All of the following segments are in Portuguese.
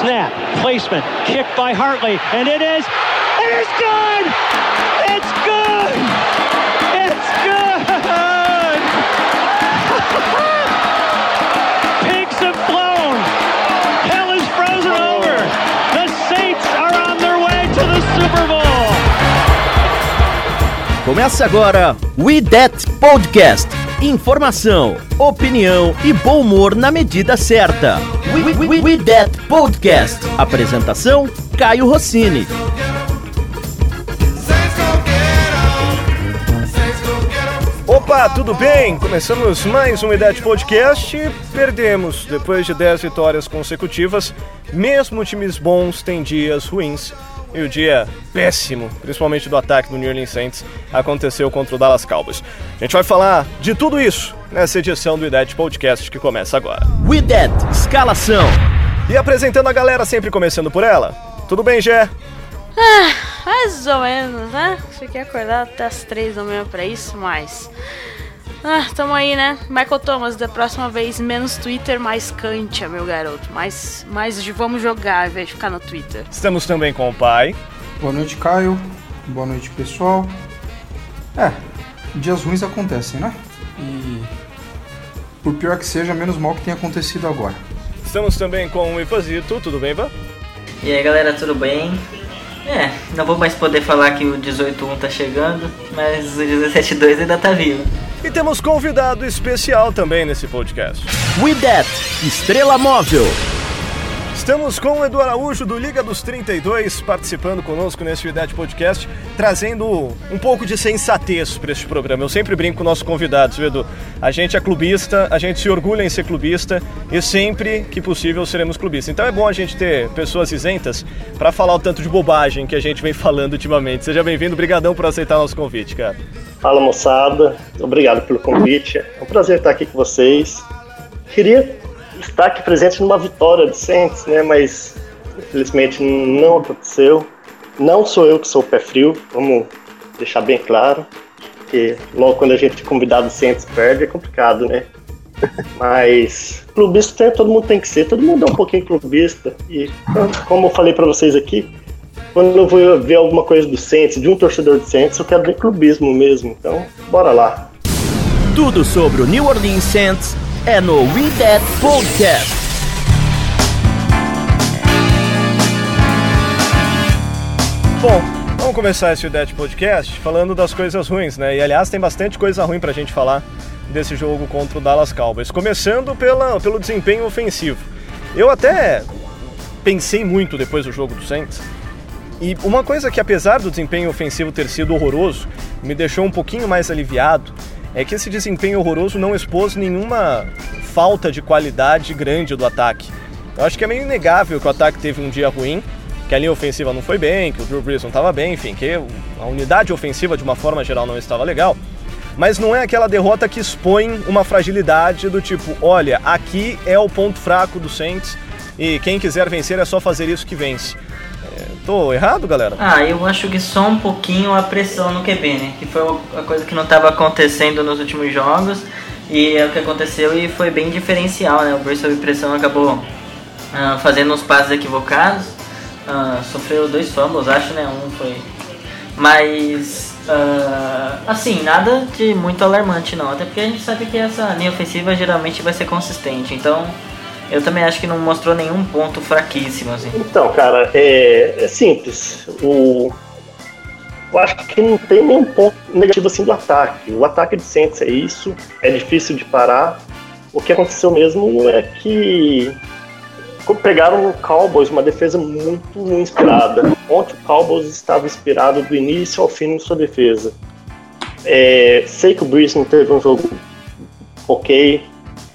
Snap, placement, kick by Hartley, and it is, it is good! It's good! It's good! Começa agora We That Podcast. Informação, opinião e bom humor na medida certa. We, we, we, we That Podcast. Apresentação: Caio Rossini. Opa, tudo bem? Começamos mais um Idade Podcast. Perdemos depois de 10 vitórias consecutivas. Mesmo times bons têm dias ruins. E o dia péssimo, principalmente do ataque do New Orleans Saints, aconteceu contra o Dallas Cowboys. A gente vai falar de tudo isso nessa edição do Idade Podcast que começa agora. We That Escalação. E apresentando a galera, sempre começando por ela. Tudo bem, Gé? Ah, mais ou menos, né? Fiquei acordado até as três da manhã pra isso, mas. Ah, tamo aí, né? Michael Thomas, da próxima vez, menos Twitter, mais Kantia, meu garoto. Mais, mais vamos jogar ao invés de ficar no Twitter. Estamos também com o pai. Boa noite, Caio. Boa noite, pessoal. É, dias ruins acontecem, né? E por pior que seja, menos mal que tenha acontecido agora. Estamos também com o Ipazito. Tudo bem, Ivan? E aí galera, tudo bem? É, não vou mais poder falar que o 18.1 tá chegando, mas o 17.2 ainda tá vivo. E temos convidado especial também nesse podcast. We That Estrela Móvel. Estamos com o Edu Araújo do Liga dos 32 participando conosco nesse Idade Podcast, trazendo um pouco de sensatez para este programa. Eu sempre brinco com nossos convidados, viu, Edu? A gente é clubista, a gente se orgulha em ser clubista e sempre que possível seremos clubistas. Então é bom a gente ter pessoas isentas para falar o tanto de bobagem que a gente vem falando ultimamente. Seja bem-vindo, brigadão por aceitar nosso convite, cara. Fala moçada, obrigado pelo convite. É um prazer estar aqui com vocês. Queria estar aqui presente numa vitória de Saints, né? Mas infelizmente não aconteceu. Não sou eu que sou o pé frio, vamos deixar bem claro. Porque logo quando a gente é convidado Saints perde é complicado, né? Mas clubista todo mundo tem que ser, todo mundo é um pouquinho clubista. E como eu falei para vocês aqui, quando eu vou ver alguma coisa do Saints, de um torcedor do Saints, eu quero ver clubismo mesmo. Então, bora lá. Tudo sobre o New Orleans Saints é no We That Podcast. Bom, vamos começar esse Udete Podcast falando das coisas ruins, né? E aliás, tem bastante coisa ruim pra gente falar desse jogo contra o Dallas Cowboys. Começando pela, pelo desempenho ofensivo. Eu até pensei muito depois do jogo do Saints. E uma coisa que, apesar do desempenho ofensivo ter sido horroroso, me deixou um pouquinho mais aliviado é que esse desempenho horroroso não expôs nenhuma falta de qualidade grande do ataque. Eu acho que é meio inegável que o ataque teve um dia ruim, que a linha ofensiva não foi bem, que o Drew Brees não estava bem, enfim, que a unidade ofensiva de uma forma geral não estava legal. Mas não é aquela derrota que expõe uma fragilidade do tipo, olha, aqui é o ponto fraco do Saints e quem quiser vencer é só fazer isso que vence. Tô errado, galera? Ah, eu acho que só um pouquinho a pressão no QB, né? Que foi uma coisa que não estava acontecendo nos últimos jogos e é o que aconteceu e foi bem diferencial, né? O Bruce sob pressão acabou ah, fazendo uns passes equivocados, ah, sofreu dois fumbles, acho, né? Um foi. Mas, ah, assim, nada de muito alarmante não, até porque a gente sabe que essa linha ofensiva geralmente vai ser consistente, então. Eu também acho que não mostrou nenhum ponto fraquíssimo, assim. Então, cara, é, é simples. O, eu acho que não tem nenhum ponto negativo assim do ataque. O ataque de Saints é isso, é difícil de parar. O que aconteceu mesmo é que pegaram o Cowboys, uma defesa muito, inspirada. Ontem o Cowboys estava inspirado do início ao fim na sua defesa. É, sei que o Breeze não teve um jogo ok,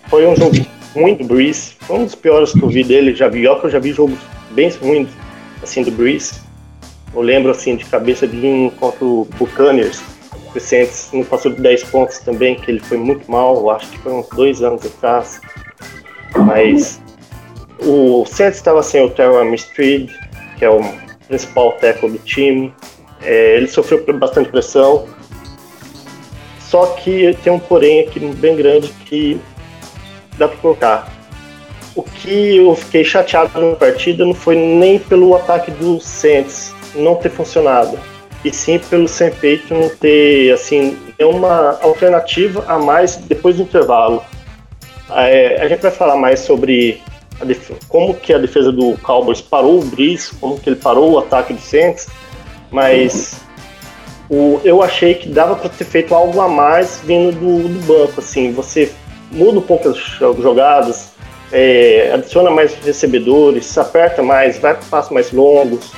foi um jogo ruim do Breeze, foi um dos piores que eu vi dele, já vi, ó, que eu já vi jogos bem ruins assim do Breeze. Eu lembro assim de cabeça de um contra o Buccaneers, Saints não passou de 10 pontos também, que ele foi muito mal, eu acho que foi uns dois anos atrás. Mas O Saints estava sem o Terry Street, que é o principal tackle do time. É, ele sofreu bastante pressão. Só que tem um porém aqui bem grande que dá para colocar. O que eu fiquei chateado na partida não foi nem pelo ataque do Saints não ter funcionado, e sim pelo Sam Payton não ter assim uma alternativa a mais depois do intervalo. É, a gente vai falar mais sobre como que a defesa do Cowboys parou o Breeze, como que ele parou o ataque do Saints, mas o, eu achei que dava para ter feito algo a mais vindo do, do, banco. Assim, você muda um pouco as jogadas, é, adiciona mais recebedores, aperta mais, vai para passos mais longos.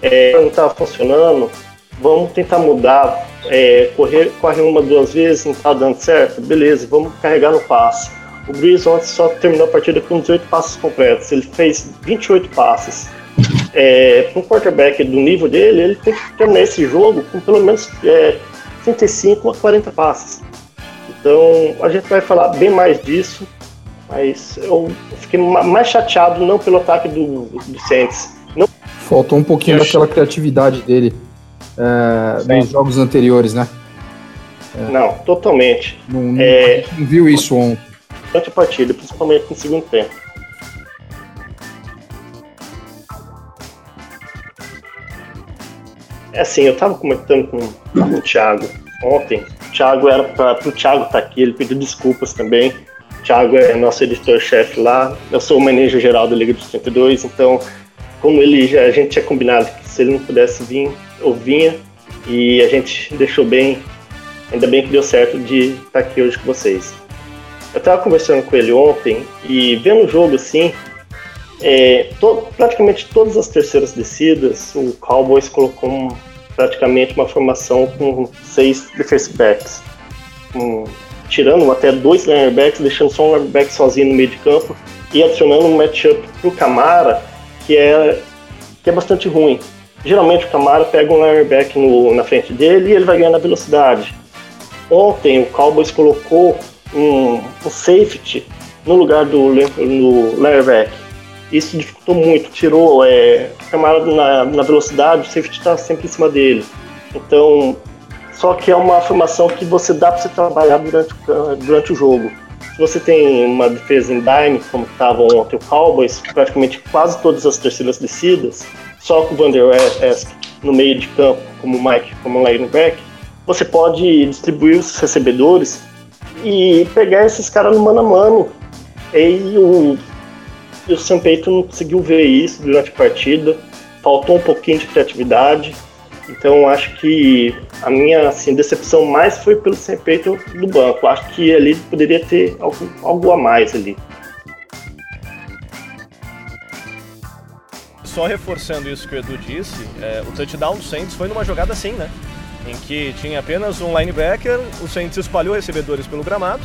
É, não estava funcionando, vamos tentar mudar, é, correr, corre uma, duas vezes, não está dando certo, beleza, vamos carregar no passe. O Breeze ontem só terminou a partida com 18 passes completos, ele fez 28 passes. É, para um quarterback do nível dele, ele tem que terminar esse jogo com pelo menos é, 35 a 40 passes. Então a gente vai falar bem mais disso, mas eu fiquei mais chateado não pelo ataque do, do Saints. Não... Faltou um pouquinho eu daquela criatividade dele é, nos jogos anteriores, né? É. Não, totalmente. Não, não, é, não viu isso ontem. Durante a partida, principalmente no segundo tempo. É assim, eu tava comentando com, com o Thiago ontem. Thiago era para o Thiago estar tá aqui, ele pediu desculpas também. O Thiago é nosso editor-chefe lá. Eu sou o manager geral da Liga dos 32, então, como ele já, a gente tinha combinado que se ele não pudesse vir, eu vinha. E a gente deixou bem, ainda bem que deu certo de estar tá aqui hoje com vocês. Eu estava conversando com ele ontem e vendo o jogo assim, é, to, praticamente todas as terceiras descidas, o Cowboys colocou um, praticamente uma formação com seis defensive backs. Um, tirando até dois linebacks, deixando só um lineback sozinho no meio de campo e adicionando um matchup para o Camara, que é, que é bastante ruim. Geralmente o Camara pega um lineback no, na frente dele e ele vai ganhar na velocidade. Ontem o Cowboys colocou um, um safety no lugar do no lineback isso dificultou muito, tirou é, o camarada na, na velocidade, o safety está sempre em cima dele. Então, só que é uma formação que você dá para você trabalhar durante, durante o jogo. Se você tem uma defesa em dime, como estava ontem o Cowboys, praticamente quase todas as terceiras descidas, só com o Vander Esk no meio de campo, como o Mike, como o linebacker, você pode distribuir os recebedores e pegar esses caras no mano a mano. E o e o Sam Payton não conseguiu ver isso durante a partida, faltou um pouquinho de criatividade. Então acho que a minha assim, decepção mais foi pelo Sam Payton do banco. Acho que ele poderia ter algo, algo a mais ali. Só reforçando isso que o Edu disse, é, o touchdown do Saints foi numa jogada assim, né? Em que tinha apenas um linebacker, o Saints espalhou recebedores pelo gramado,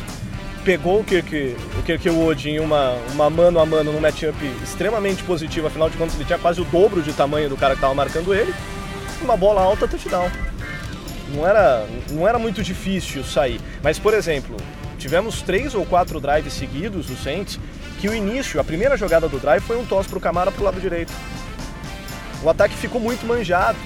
pegou o Kirk, o Kirk Wood em uma, uma mano a mano num matchup extremamente positivo, afinal de contas ele tinha quase o dobro de tamanho do cara que estava marcando ele, uma bola alta touchdown. Não era, não era muito difícil sair. Mas, por exemplo, tivemos três ou quatro drives seguidos do Saints que o início, a primeira jogada do drive foi um tosse para o Camara para o lado direito. O ataque ficou muito manjado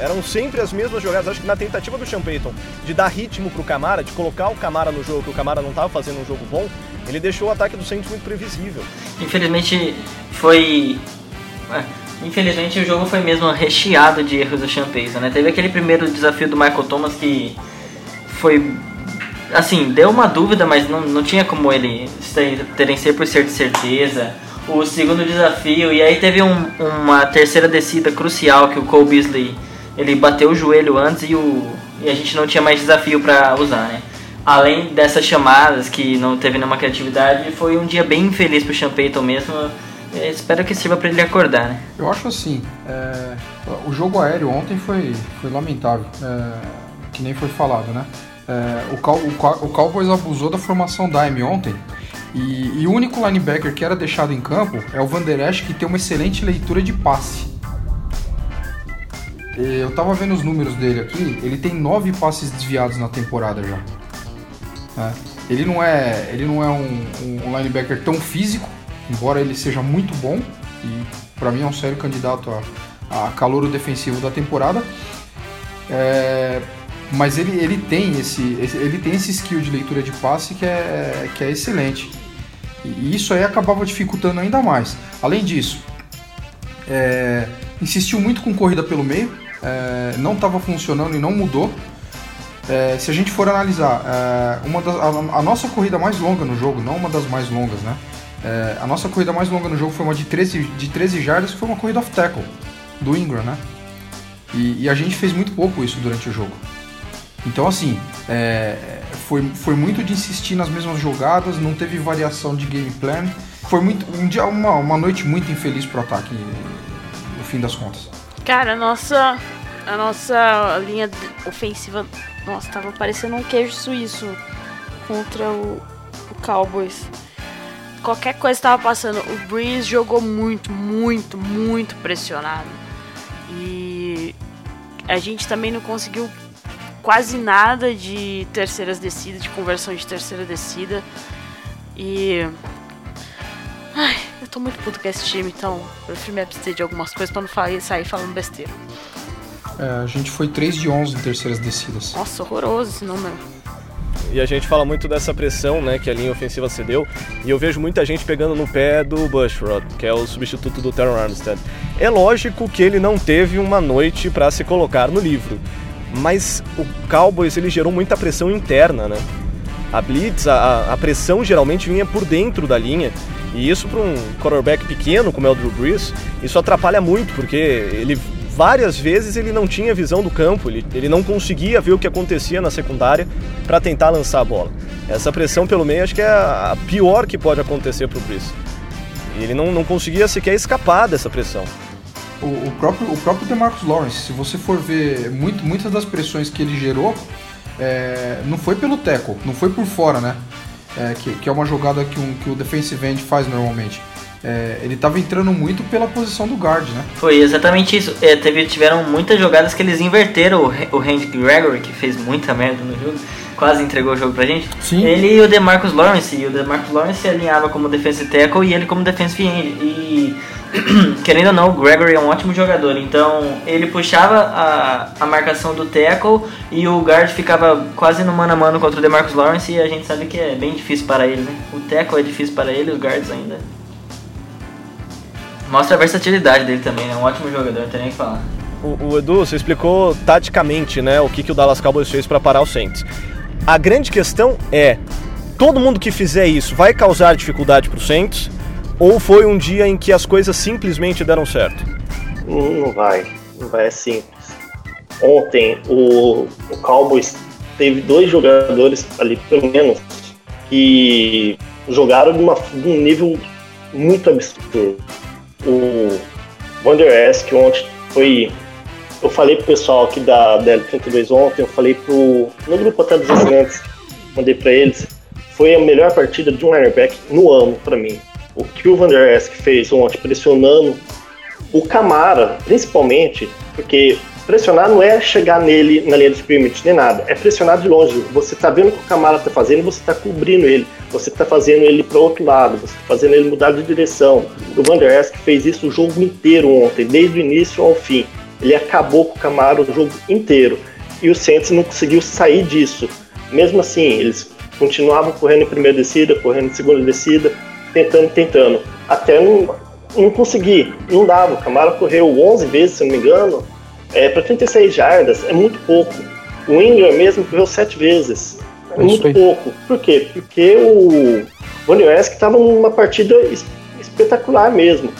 eram sempre as mesmas jogadas. Acho que na tentativa do Sean Payton de dar ritmo pro Camara, de colocar o Camara no jogo, que o Camara não estava fazendo um jogo bom, ele deixou o ataque do Saints muito previsível. Infelizmente foi. É, infelizmente o jogo foi mesmo recheado de erros do Sean Payton, né? Teve aquele primeiro desafio do Michael Thomas que foi. Assim, deu uma dúvida, mas não, não tinha como ele terem 100% de certeza o segundo desafio. E aí teve um, uma terceira descida crucial que o Cole Beasley ele bateu o joelho antes e, o, e a gente não tinha mais desafio para usar, né? Além dessas chamadas que não teve nenhuma criatividade, foi um dia bem infeliz pro Sean Payton mesmo. Eu espero que sirva para ele acordar, né? Eu acho assim, é, o jogo aéreo ontem foi, foi lamentável, é, que nem foi falado, né? É, o, Cal, o, o Cowboys abusou da formação Dime ontem e, e, o único linebacker que era deixado em campo é o Van Der Esch, que tem uma excelente leitura de passe. Eu tava vendo os números dele aqui, ele tem nove passes desviados na temporada já. É. Ele não é, ele não é um, um linebacker tão físico, embora ele seja muito bom, e para mim é um sério candidato a, a calouro defensivo da temporada. É, mas ele, ele tem esse ele tem esse skill de leitura de passe que é, que é excelente. E isso aí acabava dificultando ainda mais. Além disso, é, insistiu muito com corrida pelo meio, é, não estava funcionando e não mudou. É, se a gente for analisar, é, uma das, a, a, nossa corrida mais longa no jogo, não uma das mais longas, né? É, a nossa corrida mais longa no jogo foi uma de 13, de 13 jardas, que foi uma corrida off tackle do Ingram, né? E, e, a gente fez muito pouco isso durante o jogo. Então, assim, é, foi, foi muito de insistir nas mesmas jogadas, não teve variação de game plan. Foi muito, um dia, uma, uma noite muito infeliz pro ataque, no fim das contas. Cara, a nossa, a nossa linha ofensiva, nossa, tava parecendo um queijo suíço contra o, o Cowboys. Qualquer coisa estava passando. O Breeze jogou muito, muito, muito pressionado. E a gente também não conseguiu quase nada de terceiras descidas, de conversão de terceira descida. E. Ai, eu tô muito puto com esse time, então eu prefiro me abster de algumas coisas pra não falar, sair falando besteira. É, a gente foi 3 de 11 em terceiras descidas. Nossa, horroroso esse número. E a gente fala muito dessa pressão né, que a linha ofensiva cedeu. E eu vejo muita gente pegando no pé do Bushrod, que é o substituto do Terron Armstead. É lógico que ele não teve uma noite para se colocar no livro mas o Cowboys ele gerou muita pressão interna, né? A blitz, a, a pressão geralmente vinha por dentro da linha, e isso para um quarterback pequeno como é o Drew Brees, isso atrapalha muito, porque ele várias vezes ele não tinha visão do campo, ele, ele não conseguia ver o que acontecia na secundária para tentar lançar a bola. Essa pressão pelo meio acho que é a pior que pode acontecer para o Brees. Ele não, não conseguia sequer escapar dessa pressão o, o, próprio, o próprio DeMarcus Lawrence, se você for ver muito, muitas das pressões que ele gerou, é, não foi pelo tackle, não foi por fora, né? É, que, que, é uma jogada que, um, que o defensive end faz normalmente. É, ele estava entrando muito pela posição do guard, né? Foi exatamente isso. É, teve, tiveram muitas jogadas que eles inverteram o, o Randy Gregory, que fez muita merda no jogo, quase entregou o jogo pra gente. Sim. Ele e o DeMarcus Lawrence, e o DeMarcus Lawrence se alinhava como defensive tackle e ele como defensive end. E querendo ou não, o Gregory é um ótimo jogador, então ele puxava a, a marcação do tackle e o guard ficava quase no mano a mano contra o DeMarcus Lawrence e a gente sabe que é bem difícil para ele, né? O tackle é difícil para ele, os guards ainda. Mostra a versatilidade dele também, né? um ótimo jogador, não tem nem o que falar. O, o, Edu, você explicou taticamente né, o que, que o Dallas Cowboys fez para parar o Saints. A grande questão é, todo mundo que fizer isso vai causar dificuldade para o Saints? Ou foi um dia em que as coisas simplesmente deram certo? Não, não vai, não vai, é simples. Ontem o, o Cowboys teve dois jogadores ali, pelo menos, que jogaram de, uma, de um nível muito absurdo. O Wander que ontem foi. Eu falei pro pessoal aqui da DL32 ontem, eu falei pro. No grupo até dos assinantes, mandei para eles. Foi a melhor partida de um lineback no ano para mim o que o Van Der Esk fez ontem, pressionando o Camara, principalmente, porque pressionar não é chegar nele na linha de scrimmage nem nada, é pressionar de longe. Você está vendo o que o Camara está fazendo, você está cobrindo ele, você está fazendo ele para outro lado, você está fazendo ele mudar de direção. O Van Der Esk fez isso o jogo inteiro ontem, desde o início ao fim. Ele acabou com o Camara o jogo inteiro e o Saints não conseguiu sair disso. Mesmo assim, eles continuavam correndo em primeira descida, correndo em segunda descida, tentando, tentando. Até não, não consegui, não dava. O Camara correu 11 vezes, se não me engano, é, para 36 jardas, é muito pouco. O Ingram mesmo correu 7 vezes, é muito pouco. Por quê? Porque o Von estava numa partida espetacular mesmo.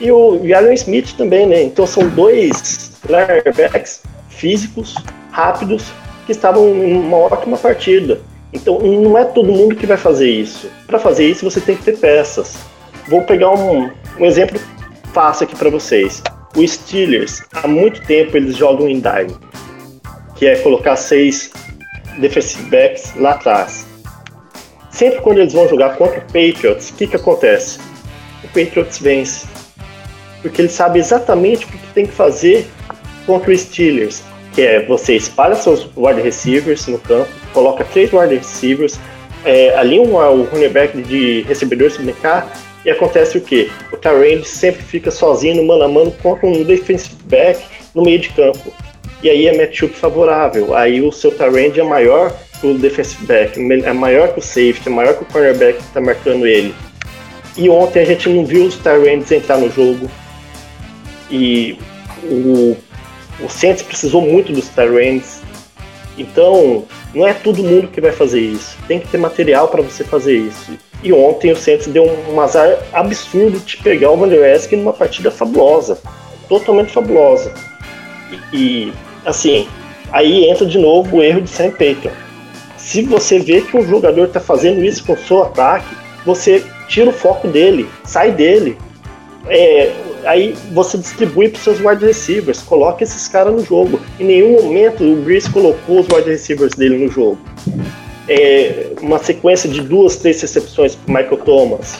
E o Aaron Smith também, né? Então são dois linebacks físicos, rápidos, que estavam em uma ótima partida. Então não é todo mundo que vai fazer isso. Para fazer isso você tem que ter peças. Vou pegar um, um exemplo fácil aqui para vocês. O Steelers, há muito tempo eles jogam em dime, que é colocar seis defensive backs lá atrás. Sempre quando eles vão jogar contra o Patriots, o que, que acontece? O Patriots vence. Porque ele sabe exatamente o que tem que fazer contra o Steelers que é você espalha seus wide receivers no campo, coloca três wide receivers, é, alinha o running back de recebedor se brincar E acontece o quê? O Tyrande sempre fica sozinho no mano a mano contra um defensive back no meio de campo. E aí é matchup favorável. Aí o seu Tyrande é maior que o defensive back, é maior que o safety, é maior que o cornerback que está marcando ele. E ontem a gente não viu os Tyrands entrar no jogo. E o, o Saints precisou muito dos Tyrands. Então, não é todo mundo que vai fazer isso. Tem que ter material para você fazer isso. E ontem o Saints deu um azar absurdo de pegar o Van Der Esk numa partida fabulosa. Totalmente fabulosa. E, e, assim, aí entra de novo o erro de Sam Payton. Se você vê que um jogador está fazendo isso com o seu ataque, você tira o foco dele, sai dele. É, aí você distribui para seus wide receivers, coloca esses caras no jogo. Em nenhum momento o Breeze colocou os wide receivers dele no jogo é, uma sequência de duas, três recepções para Michael Thomas,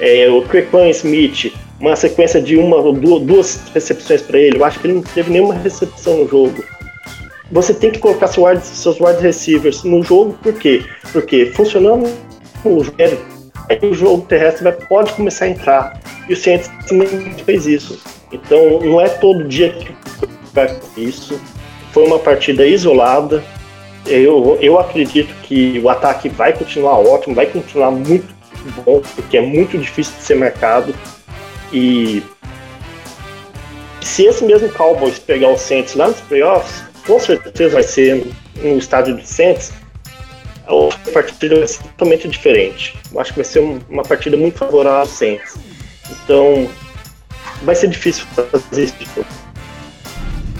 é, o Trequan Smith, uma sequência de uma ou duas recepções para ele. Eu acho que ele não teve nenhuma recepção no jogo. Você tem que colocar seu wide, seus wide receivers no jogo, por quê? Porque funcionando o jogo, o jogo terrestre vai, pode começar a entrar. E o Saints fez isso. Então não é todo dia que vai isso. Foi uma partida isolada, eu, eu acredito que o ataque vai continuar ótimo, vai continuar muito bom, porque é muito difícil de ser marcado. E se esse mesmo Cowboys pegar o Saints lá nos playoffs, com certeza vai ser no estádio do Saints, a partida vai ser totalmente diferente. Eu acho que vai ser uma partida muito favorável ao Saints. Então, vai ser difícil fazer isso.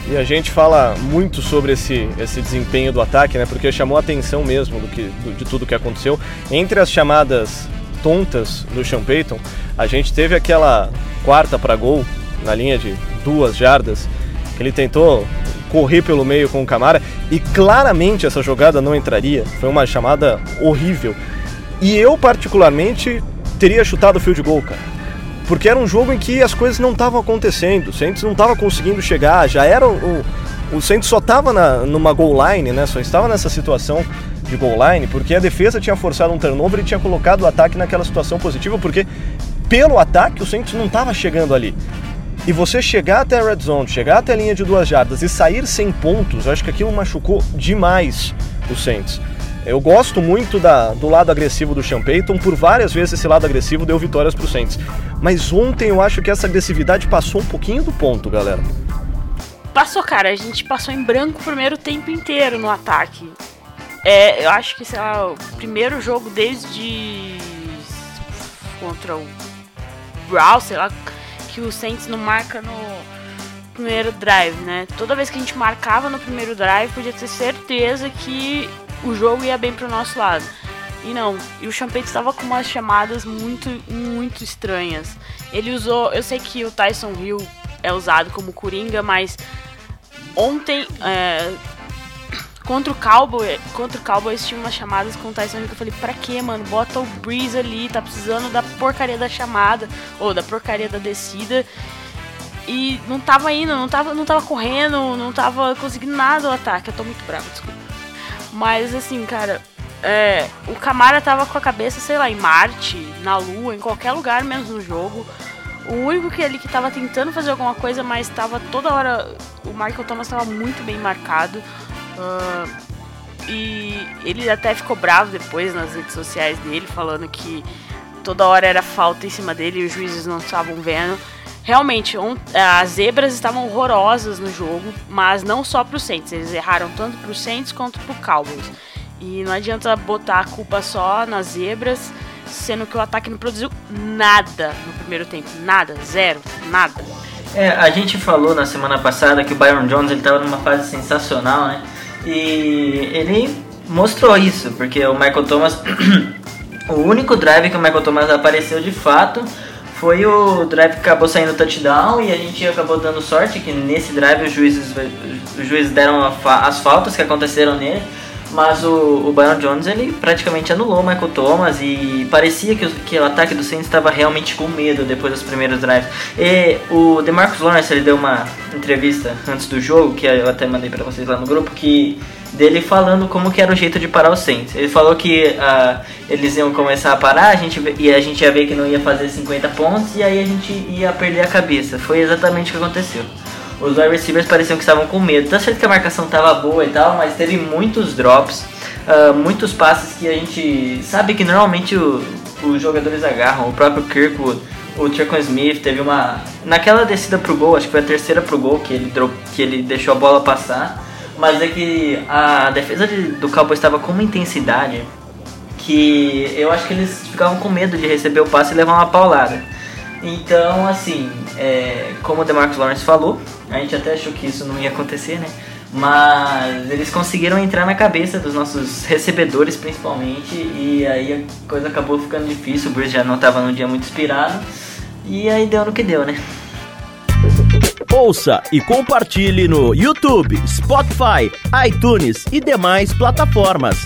E a gente fala muito sobre esse, esse desempenho do ataque, né? Porque chamou a atenção mesmo do que, do, de tudo que aconteceu. Entre as chamadas tontas do Sean Payton, a gente teve aquela quarta para gol na linha de duas jardas, que ele tentou correr pelo meio com o Camara e claramente essa jogada não entraria. Foi uma chamada horrível. E eu particularmente teria chutado o field goal, cara porque era um jogo em que as coisas não estavam acontecendo, o Saints não estava conseguindo chegar, já era o, o Saints só estava numa goal line, né? Só estava nessa situação de goal line, porque a defesa tinha forçado um turnover e tinha colocado o ataque naquela situação positiva, porque pelo ataque o Saints não estava chegando ali. E você chegar até a red zone, chegar até a linha de duas jardas e sair sem pontos, eu acho que aquilo machucou demais o Saints. Eu gosto muito da, do lado agressivo do Sean por várias vezes esse lado agressivo deu vitórias pro Saints. Mas ontem eu acho que essa agressividade passou um pouquinho do ponto, galera. Passou, cara. A gente passou em branco o primeiro tempo inteiro no ataque. É, eu acho que, sei lá, o primeiro jogo desde. contra o Brown, sei lá, que o Saints não marca no primeiro drive, né? Toda vez que a gente marcava no primeiro drive, podia ter certeza que o jogo ia bem pro nosso lado. E não, e o Champete estava com umas chamadas muito, muito estranhas. Ele usou, eu sei que o Tyson Hill é usado como coringa, mas ontem é, contra o Cowboy, contra o Cowboys tinha umas chamadas com o Tyson Hill que eu falei, pra que, mano? Bota o Breeze ali, tá precisando da porcaria da chamada ou da porcaria da descida. E não tava indo, não tava, não tava correndo, não tava conseguindo nada o ataque. Eu tô muito bravo, desculpa. Mas assim, cara, é, o Camara tava com a cabeça, sei lá, em Marte, na Lua, em qualquer lugar menos no jogo. O único que ele que tava tentando fazer alguma coisa, mas tava toda hora. O Michael Thomas tava muito bem marcado. E ele até ficou bravo depois nas redes sociais dele, falando que toda hora era falta em cima dele e os juízes não estavam vendo. Realmente, um, as zebras estavam horrorosas no jogo, mas não só para os Saints. Eles erraram tanto para os Saints quanto para o Cowboys. E não adianta botar a culpa só nas zebras, sendo que o ataque não produziu nada no primeiro tempo. Nada, zero, nada. É, a gente falou na semana passada que o Byron Jones ele numa fase sensacional, né? E ele mostrou isso, porque o Michael Thomas, o único drive que o Michael Thomas apareceu de fato foi o drive que acabou saindo touchdown e a gente acabou dando sorte que nesse drive os juízes, os juízes deram as faltas que aconteceram nele. Mas o, o Byron Jones ele praticamente anulou Michael Thomas e parecia que o, que o ataque do Saints estava realmente com medo depois dos primeiros drives. E o DeMarcus Lawrence ele deu uma entrevista antes do jogo, que eu até mandei para vocês lá no grupo, que dele falando como que era o jeito de parar o Saints. Ele falou que uh, eles iam começar a parar a gente, e a gente ia ver que não ia fazer 50 pontos e aí a gente ia perder a cabeça. Foi exatamente o que aconteceu os wide receivers pareciam que estavam com medo. Tá certo que a marcação estava boa e tal, mas teve muitos drops, uh, muitos passes que a gente sabe que normalmente o, os jogadores agarram. O próprio Kirkwood, o Trequan Smith teve uma. Naquela descida pro gol, acho que foi a terceira pro gol que ele, que ele deixou a bola passar. Mas é que a defesa de, do Cowboys estava com uma intensidade que eu acho que eles ficavam com medo de receber o passe e levar uma paulada. Então, assim, é, como o DeMarcus Lawrence falou, a gente até achou que isso não ia acontecer, né? Mas eles conseguiram entrar na cabeça dos nossos recebedores, principalmente, e aí a coisa acabou ficando difícil. O Bruce já não estava num dia muito inspirado, e aí deu no que deu, né? Ouça e compartilhe no YouTube, Spotify, iTunes e demais plataformas.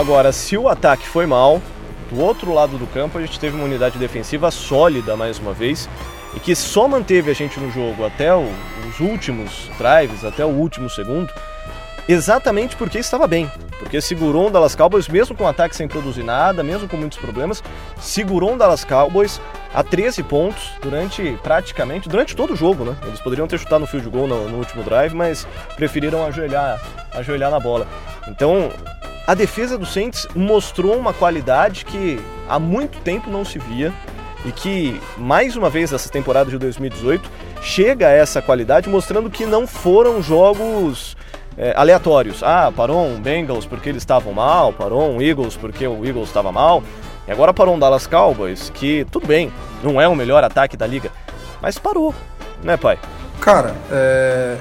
Agora, se o ataque foi mal, do outro lado do campo a gente teve uma unidade defensiva sólida mais uma vez e que só manteve a gente no jogo até os últimos drives, até o último segundo, exatamente porque estava bem. Porque segurou um Dallas Cowboys, mesmo com o ataque sem produzir nada, mesmo com muitos problemas, segurou um Dallas Cowboys a 13 pontos durante praticamente, durante todo o jogo, né? Eles poderiam ter chutado no field goal no, no último drive, mas preferiram ajoelhar, ajoelhar na bola. Então, a defesa do Saints mostrou uma qualidade que há muito tempo não se via e que, mais uma vez, essa temporada de 2018 chega a essa qualidade, mostrando que não foram jogos é, aleatórios. Ah, parou um Bengals porque eles estavam mal, parou um Eagles porque o Eagles estava mal, e agora parou um Dallas Cowboys, que tudo bem, não é o melhor ataque da liga, mas parou, né, pai? Cara, é,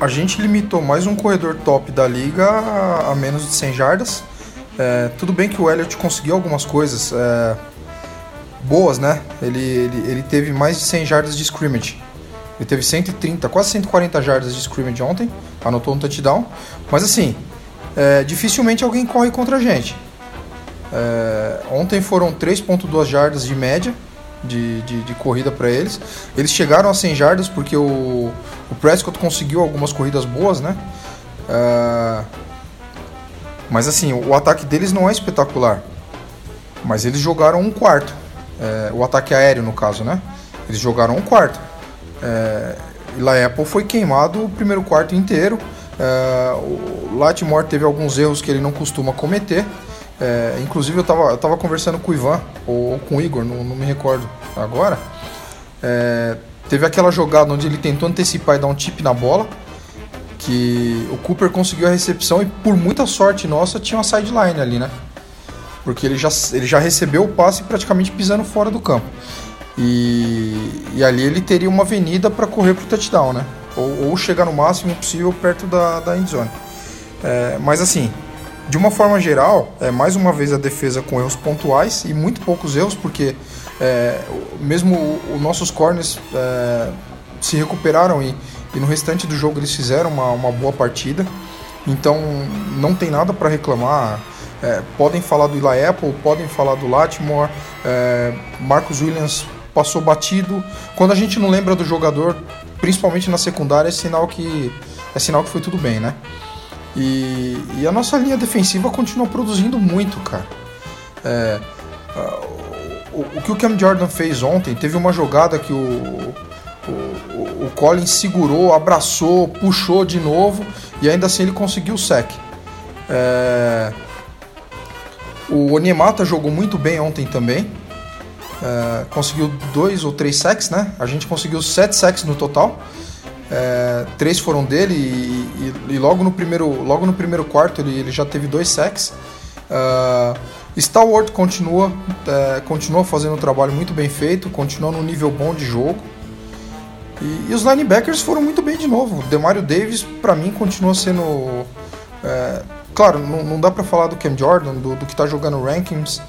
a gente limitou mais um corredor top da liga a, menos de 100 jardas. É, tudo bem que o Elliott conseguiu algumas coisas é, boas, né? Ele, ele, ele teve mais de 100 jardas de scrimmage. Ele teve 130, quase 140 jardas de scrimmage ontem, anotou um touchdown. Mas assim, é, dificilmente alguém corre contra a gente. É, ontem foram 3.2 jardas de média de, de, de corrida para eles. Eles chegaram a 100 jardas porque o, o Prescott conseguiu algumas corridas boas, né? Uh, mas assim, o ataque deles não é espetacular. Mas eles jogaram um quarto. É, o ataque aéreo, no caso, né? Eles jogaram um quarto. É, lá Apple foi queimado o primeiro quarto inteiro. É, o Latimore teve alguns erros que ele não costuma cometer. É, inclusive eu estava conversando com o Ivan, ou, ou com o Igor, não, não me recordo agora. É, teve aquela jogada onde ele tentou antecipar e dar um tip na bola, que o Cooper conseguiu a recepção e por muita sorte nossa tinha uma sideline ali, né? Porque ele já, ele já recebeu o passe praticamente pisando fora do campo. E, e ali ele teria uma avenida para correr para o touchdown, né? Ou, ou, chegar no máximo possível perto da, da endzone. É, mas assim, de uma forma geral, é mais uma vez a defesa com erros pontuais e muito poucos erros, porque é, mesmo os nossos corners é, se recuperaram e, e, no restante do jogo eles fizeram uma, uma boa partida. Então não tem nada para reclamar. É, podem falar do Eli Apple, podem falar do Latimore, é, Marcos Williams passou batido. Quando a gente não lembra do jogador, principalmente na secundária, é sinal que é sinal que foi tudo bem, né? E, e a nossa linha defensiva continua produzindo muito, cara. É, o, o, que o Cam Jordan fez ontem, teve uma jogada que o, o, o Collins segurou, abraçou, puxou de novo e ainda assim ele conseguiu o sec. É, o Onyemata jogou muito bem ontem também. É, conseguiu dois ou três sacks, né? A gente conseguiu sete sacks no total. É, três foram dele e, e, e, logo, no primeiro, logo no primeiro quarto ele, ele já teve dois sacks. Uh, Stalwart continua, é, continua fazendo um trabalho muito bem feito, continua no nível bom de jogo. E, e os linebackers foram muito bem de novo. Demario Davis, para mim, continua sendo. É, claro, não, não dá para falar do Cam Jordan, do, do que está jogando rankings.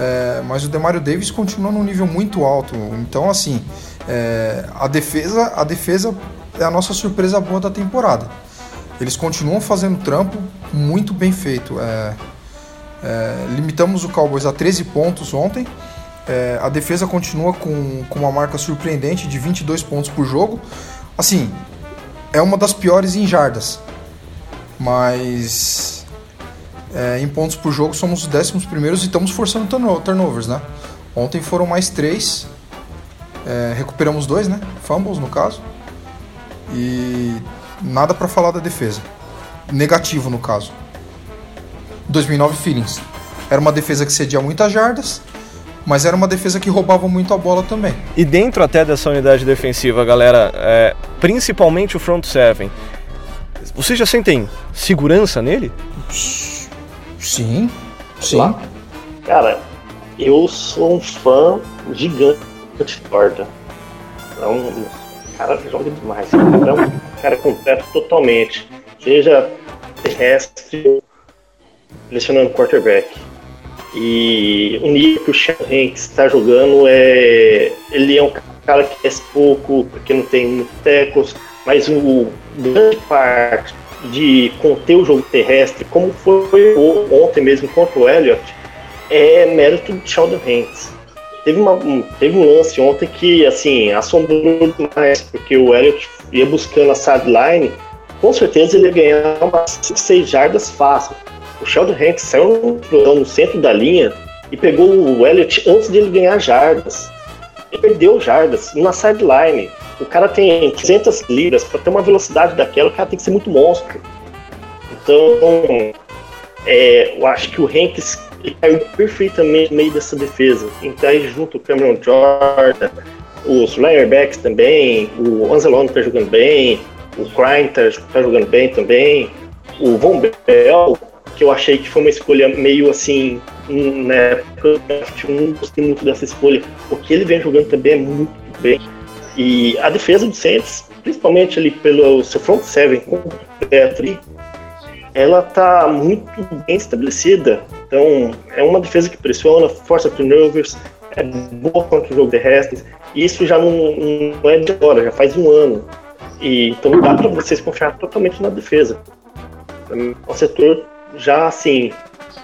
É, mas o Demario Davis continua num nível muito alto. Então, assim, é, a defesa, a defesa é a nossa surpresa boa da temporada. Eles continuam fazendo trampo muito bem feito. É, é limitamos o Cowboys a 13 pontos ontem. É, a defesa continua com, com uma marca surpreendente de 22 pontos por jogo. Assim, é uma das piores em jardas. Mas é, em pontos por jogo somos os décimos primeiros e estamos forçando turnovers, né? Ontem foram mais três. É, recuperamos dois, né? Fumbles no caso. E nada para falar da defesa. Negativo no caso. 2009 Feelings. Era uma defesa que cedia muitas jardas, mas era uma defesa que roubava muito a bola também. E dentro até dessa unidade defensiva, galera, é, principalmente o front seven, vocês já sentem segurança nele? Sim, sim. Cara, eu sou um fã gigante de Jordan. É um cara que joga demais. É um cara completo totalmente. Seja terrestre, lecionando quarterback. E o nível que o Sean Hanks está jogando é. Ele é um cara que é pouco, porque não tem muito tecos, mas o grande parte de conter o jogo terrestre, como foi ontem mesmo contra o Elliott, é mérito de Sheldon Hanks. Teve, uma, um, teve um lance ontem que, assim, assombrou demais, porque o Elliott ia buscando a sideline, com certeza ele ia ganhar umas 5, 6 jardas fácil. O Sheldon Hanks saiu no centro da linha e pegou o Elliott antes de ele ganhar jardas. Ele perdeu jardas na sideline. O cara tem 200 libras, para ter uma velocidade daquela, o cara tem que ser muito monstro. Então, é, eu acho que o Hanks caiu perfeitamente no meio dessa defesa. Então aí junto o Cameron Jordan, os linebacks também, o Anzalone está jogando bem, o Crime está tá jogando bem também, o Von Bell, que eu achei que foi uma escolha meio assim, na época eu não gostei muito dessa escolha, porque ele vem jogando também muito bem. E a defesa do Saints, principalmente ali pelo seu front seven com o Petri, ela tá muito bem estabelecida. Então, é uma defesa que pressiona, força turnovers, é boa contra o jogo terrestre. E isso já não, não, é de agora, já faz um ano. E, então dá para vocês confiar totalmente na defesa. O setor já, assim,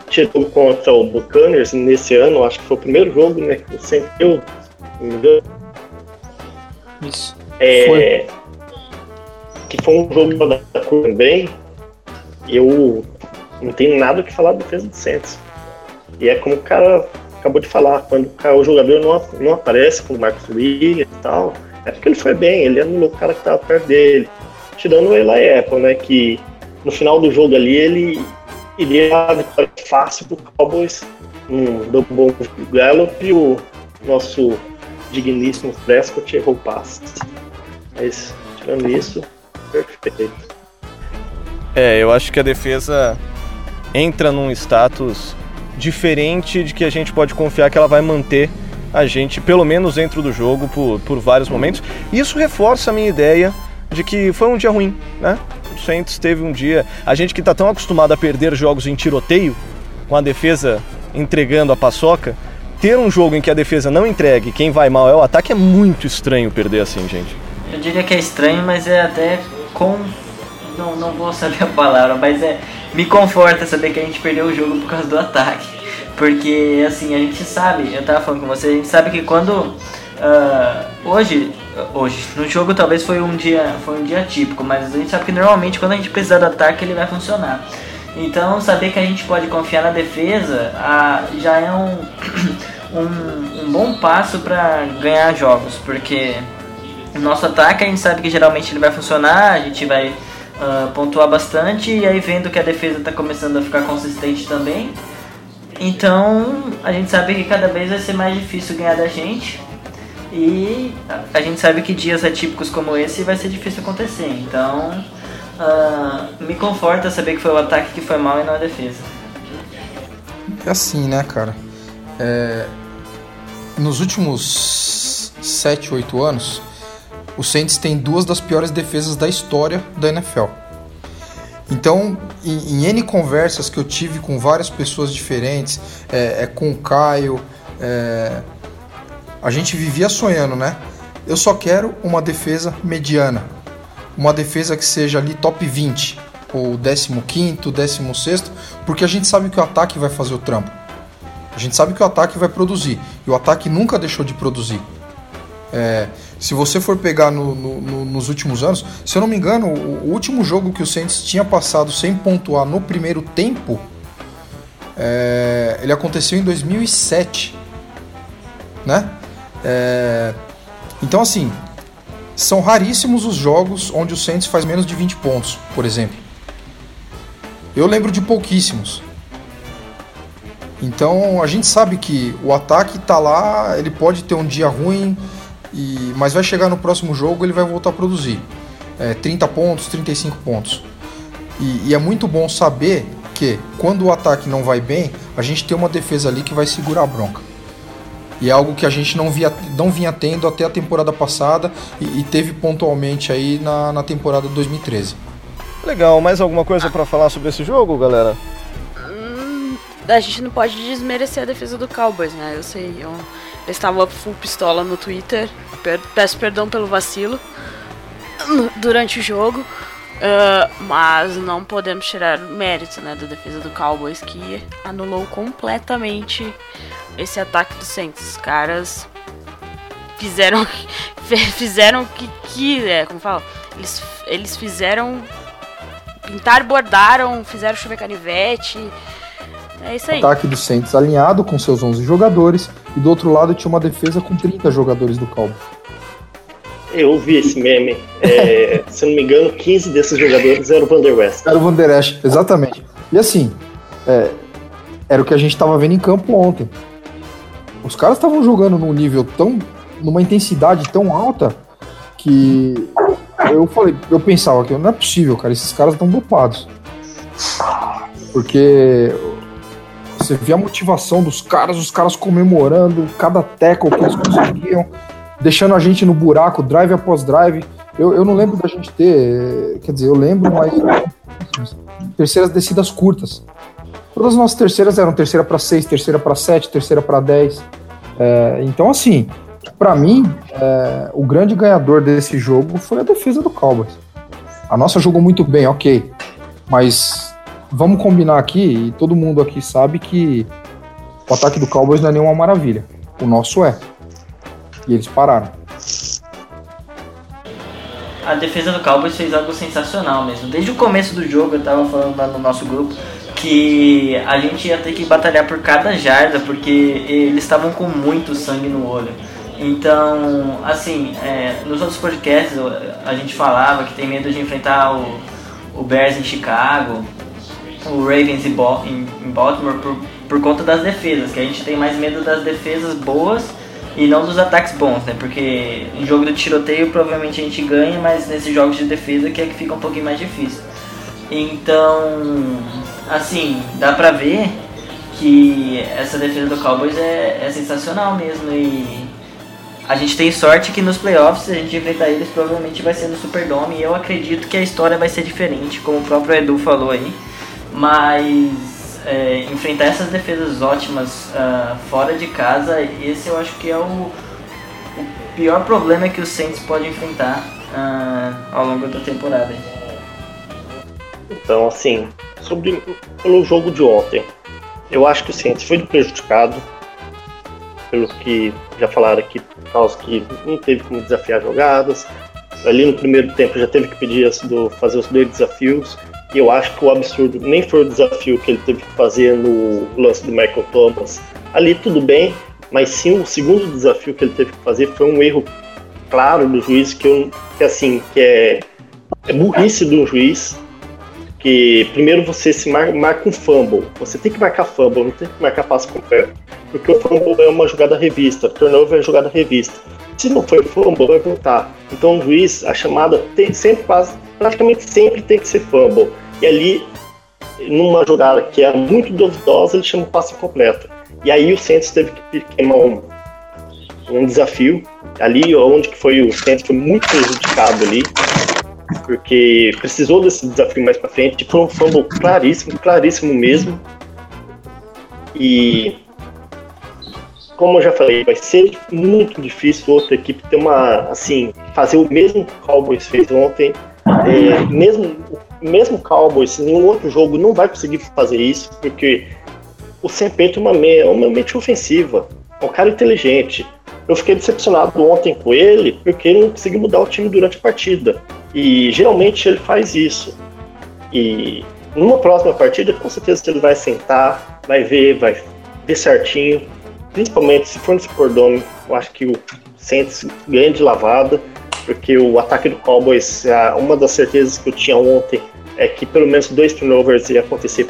tirou contra o Buccaneers nesse ano, acho que foi o primeiro jogo, né, que o Saints deu, não me engano. Isso. É, foi. Que foi um jogo da curva também, eu não tenho nada que falar da defesa do Santos. E é como o cara acabou de falar, quando o jogador não, não aparece com o Marcos Williams e tal, é porque ele foi bem, ele anulou o cara que estava perto dele. Tirando o Eli Apple, né? Que no final do jogo ali ele iria vitória fácil pro Cowboys. Um double Gallup e o nosso digníssimo Prescott errou passe. Mas tirando isso, perfeito. É, eu acho que a defesa entra num status diferente de que a gente pode confiar que ela vai manter a gente, pelo menos dentro do jogo, por, por vários momentos. Isso reforça a minha ideia de que foi um dia ruim, né? O Saints teve um dia. A gente que está tão acostumado a perder jogos em tiroteio, com a defesa entregando a paçoca, ter um jogo em que a defesa não entregue, quem vai mal é o ataque, é muito estranho perder assim, gente. Eu diria que é estranho, mas é até com não, não vou saber a palavra, mas é me conforta saber que a gente perdeu o jogo por causa do ataque. Porque assim, a gente sabe, eu tava falando com você, a gente sabe que quando uh, hoje, hoje, no jogo talvez foi um dia, foi um dia típico, mas a gente sabe que normalmente quando a gente precisar do ataque ele vai funcionar. Então saber que a gente pode confiar na defesa uh, já é um, um, um bom passo para ganhar jogos, porque o nosso ataque a gente sabe que geralmente ele vai funcionar, a gente vai uh, pontuar bastante e aí vendo que a defesa está começando a ficar consistente também. Então a gente sabe que cada vez vai ser mais difícil ganhar da gente. E a gente sabe que dias atípicos como esse vai ser difícil acontecer. Então uh, me conforta saber que foi o ataque que foi mal e não a defesa. É assim, né, cara? É... Nos últimos 7, 8 anos, o Saints tem duas das piores defesas da história da NFL. Então, em, em N conversas que eu tive com várias pessoas diferentes, é, é com o Caio, é, a gente vivia sonhando, né? Eu só quero uma defesa mediana. Uma defesa que seja ali top 20, ou 15, 16, porque a gente sabe que o ataque vai fazer o trampo. A gente sabe que o ataque vai produzir. E o ataque nunca deixou de produzir. É, se você for pegar no, no, no, nos últimos anos, se eu não me engano, o, o, último jogo que o Saints tinha passado sem pontuar no primeiro tempo, é, ele aconteceu em 2007, né? É, então assim, são raríssimos os jogos onde o Saints faz menos de 20 pontos, por exemplo. Eu lembro de pouquíssimos. Então a gente sabe que o ataque tá lá, ele pode ter um dia ruim, e, mas vai chegar no próximo jogo ele vai voltar a produzir. É, 30 pontos, 35 pontos. E, e é muito bom saber que quando o ataque não vai bem, a gente tem uma defesa ali que vai segurar a bronca. E é algo que a gente não, via, não vinha tendo até a temporada passada e, e teve pontualmente aí na, na temporada 2013. Legal, mais alguma coisa para falar sobre esse jogo, galera? Hum, a gente não pode desmerecer a defesa do Cowboys, né? Eu sei, eu, eu estava full pistola no Twitter, peço perdão pelo vacilo durante o jogo. Uh, mas não podemos tirar mérito né, da defesa do Cowboys que anulou completamente esse ataque do Saints. Os caras fizeram fizeram que que é, como fala, eles eles fizeram pintar, bordaram, fizeram chover canivete. É isso aí. Ataque do Saints alinhado com seus 11 jogadores e do outro lado tinha uma defesa com 30 jogadores do Cowboys. Eu vi esse meme. É, se não me engano, 15 desses jogadores eram o Van Der West. Era o Van Der Esch, exatamente. E assim, é, era o que a gente estava vendo em campo ontem. Os caras estavam jogando num nível tão. numa intensidade tão alta que eu falei, eu pensava que não é possível, cara, esses caras estão dopados. Porque você vê a motivação dos caras, os caras comemorando cada tackle que eles conseguiam, deixando a gente no buraco, drive após drive. Eu, eu não lembro da gente ter, quer dizer, eu lembro, mas terceiras descidas curtas. Todas as nossas terceiras eram terceira para 6, terceira para 7, terceira para 10. É, então, assim, para mim, é, o grande ganhador desse jogo foi a defesa do Cowboys. A nossa jogou muito bem, ok. Mas vamos combinar aqui, e todo mundo aqui sabe que o ataque do Cowboys não é nenhuma maravilha. O nosso é. E eles pararam. A defesa do Cowboys fez algo sensacional mesmo. Desde o começo do jogo, eu tava falando lá no nosso grupo, que a gente ia ter que batalhar por cada jarda, porque eles estavam com muito sangue no olho. Então, assim, é, nos outros podcasts a gente falava que tem medo de enfrentar o, o Bears em Chicago, o Ravens em, em, Baltimore por, por conta das defesas, que a gente tem mais medo das defesas boas e não dos ataques bons, né? Porque em jogo do tiroteio provavelmente a gente ganha, mas nesses jogos de defesa que é que fica um pouquinho mais difícil. Então, assim, dá pra ver que essa defesa do Cowboys é, é sensacional mesmo e a gente tem sorte que nos playoffs, a gente enfrentar eles, provavelmente vai ser no Superdome e eu acredito que a história vai ser diferente, como o próprio Edu falou aí. Mas é, enfrentar essas defesas ótimas uh, fora de casa, esse eu acho que é o, o pior problema que o Saints pode enfrentar uh, ao longo da temporada. Então, assim, sobre pelo jogo de ontem. Eu acho que o Saints foi prejudicado pelo que já falaram aqui, por causa que não teve como desafiar jogadas. Ali no primeiro tempo já teve que pedir do, fazer os dois desafios. E eu acho que o absurdo nem foi o desafio que ele teve que fazer no lance do Michael Thomas. Ali tudo bem, mas sim o segundo desafio que ele teve que fazer foi um erro claro do juiz que, eu, que assim que é, é burrice do juiz que primeiro você se mar, marca um fumble. Você tem que marcar fumble, não tem que marcar passe completo. Porque o fumble é uma jogada revista, turnover é jogada revista. Se não foi fumble, vai voltar. Então o juiz, a chamada tem, sempre praticamente sempre tem que ser fumble. E ali, numa jogada que era muito duvidosa, ele chama o passe completo. E aí o Santos teve que queimar um, um desafio. Ali onde que foi o Santos foi muito prejudicado ali porque precisou desse desafio mais para frente. Foi um fumble claríssimo, claríssimo mesmo. E como eu já falei, vai ser muito difícil outra equipe ter uma, assim, fazer o mesmo que o Cowboys fez ontem. É, mesmo, mesmo Cowboys, nenhum outro jogo não vai conseguir fazer isso, porque o Sam é uma, é uma mente ofensiva, é um cara inteligente. Eu fiquei decepcionado ontem com ele, porque ele não conseguiu mudar o time durante a partida. E geralmente ele faz isso. E numa próxima partida, com certeza ele vai sentar, vai ver, vai ver certinho, principalmente se for no Superdome, eu acho que o Saints ganha de lavada, porque o ataque do Cowboys, uma das certezas que eu tinha ontem é que pelo menos dois turnovers ia acontecer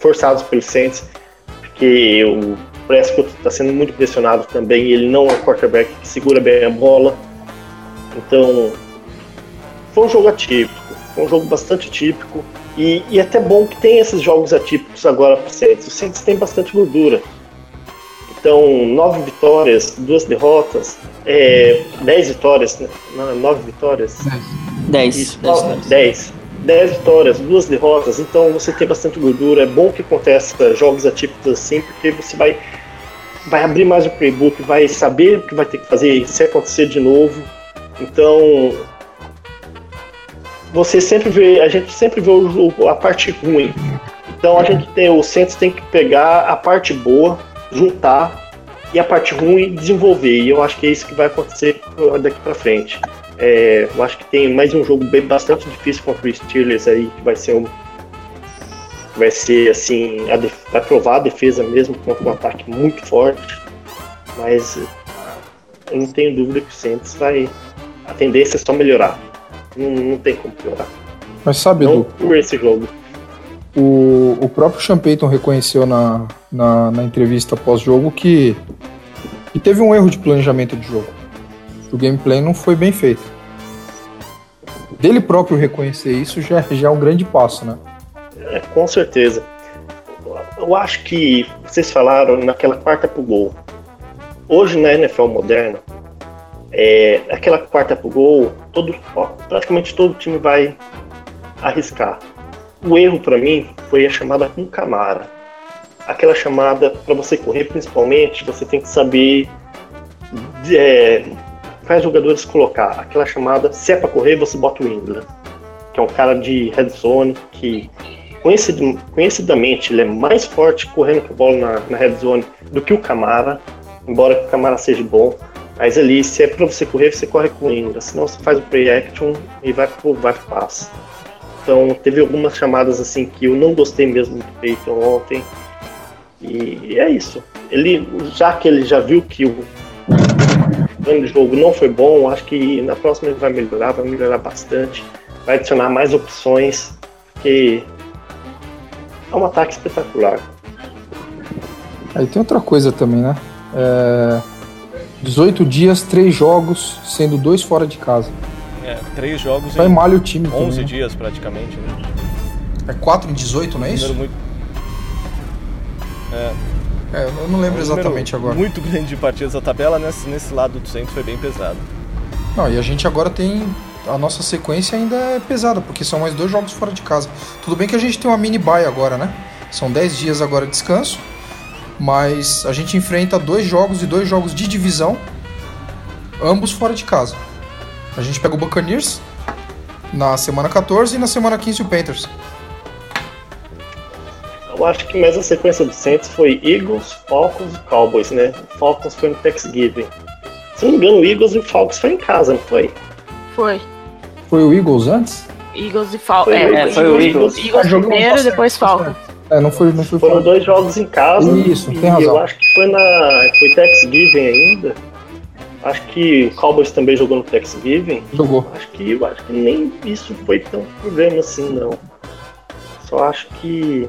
forçados pelo Saints, porque o Prescott está sendo muito pressionado também, ele não é um quarterback que segura bem a bola, então foi um jogo atípico, foi um jogo bastante típico, e, e é até bom que tem esses jogos atípicos agora para o Saints, o Saints tem bastante gordura, então, nove vitórias, duas derrotas, é, dez vitórias, né? não, nove vitórias? Dez. Isso, dez, dez. Dez vitórias, duas derrotas, então você tem bastante gordura. É bom que aconteça jogos atípicos assim, porque você vai, vai abrir mais o playbook, vai saber o que vai ter que fazer se acontecer de novo. Então, você sempre vê, a gente sempre vê o jogo, a parte ruim. Então a gente tem, o Santos tem que pegar a parte boa juntar e a parte ruim desenvolver. E eu acho que é isso que vai acontecer daqui para frente. É, eu acho que tem mais um jogo bem bastante difícil contra o Steelers aí, que vai ser um. Vai ser assim, a def, vai provar a defesa mesmo contra um ataque muito forte. Mas eu não tenho dúvida que o Saints vai. A tendência é só melhorar. Não, não tem como piorar. Mas sabe, não por esse jogo. O, o próprio Sean Payton reconheceu na, na, na entrevista pós-jogo que, que teve um erro de planejamento de jogo. O gameplay não foi bem feito. Dele próprio reconhecer isso já, já é um grande passo, né? É, com certeza. Eu acho que vocês falaram naquela quarta pro gol. Hoje na NFL moderna, é, aquela quarta pro gol, todo, ó, praticamente todo time vai arriscar. O erro para mim foi a chamada com Camara. Aquela chamada para você correr, principalmente, você tem que saber é, quais jogadores colocar. Aquela chamada, se é para correr, você bota o Ingram, que é um cara de red zone que conhecid, conhecidamente ele é mais forte correndo com a bola na, na red zone do que o Camara, embora o Camara seja bom. Mas ali, se é para você correr, você corre com o Ingram, senão você faz o play action e vai pro, vai. Então teve algumas chamadas assim que eu não gostei mesmo do Peyton ontem. E é isso. Ele, já que ele já viu que o grande jogo não foi bom, acho que na próxima ele vai melhorar, vai melhorar bastante, vai adicionar mais opções, porque é um ataque espetacular. Aí tem outra coisa também, né? É... 18 dias, 3 jogos, sendo dois fora de casa. É, três jogos Só em malha o time 11 também, né? dias praticamente, né? É 4 em 18, não é isso? Muito, é, É, eu não lembro um número exatamente agora. Muito grande de partidas. A tabela nesse, nesse lado do centro foi bem pesada. Não, e a gente agora tem. A nossa sequência ainda é pesada, porque são mais dois jogos fora de casa. Tudo bem que a gente tem uma mini bye agora, né? São 10 dias agora de descanso, mas a gente enfrenta dois jogos e dois jogos de divisão, ambos fora de casa. A gente pega o Buccaneers na semana 14 e na semana 15 o Panthers. Eu acho que mais a sequência do Saints foi Eagles, Falcons e Cowboys, né? O Falcons foi no Thanksgiving. Se não me engano, o Eagles e o Falcons foi em casa, não foi? Foi. Foi o Eagles antes? Eagles e Falcons. Foi, É, é, foi o Eagles. Eagles Ah, jogou primeiro, depois Falcons. É, não foi, não foi Foram fora. dois jogos em casa. Isso, e tem razão. eu acho que foi na. Foi Thanksgiving ainda. Acho que o Cowboys também jogou no Thanksgiving. Jogou. Acho que eu acho que nem isso foi tão problema assim, não. Só acho que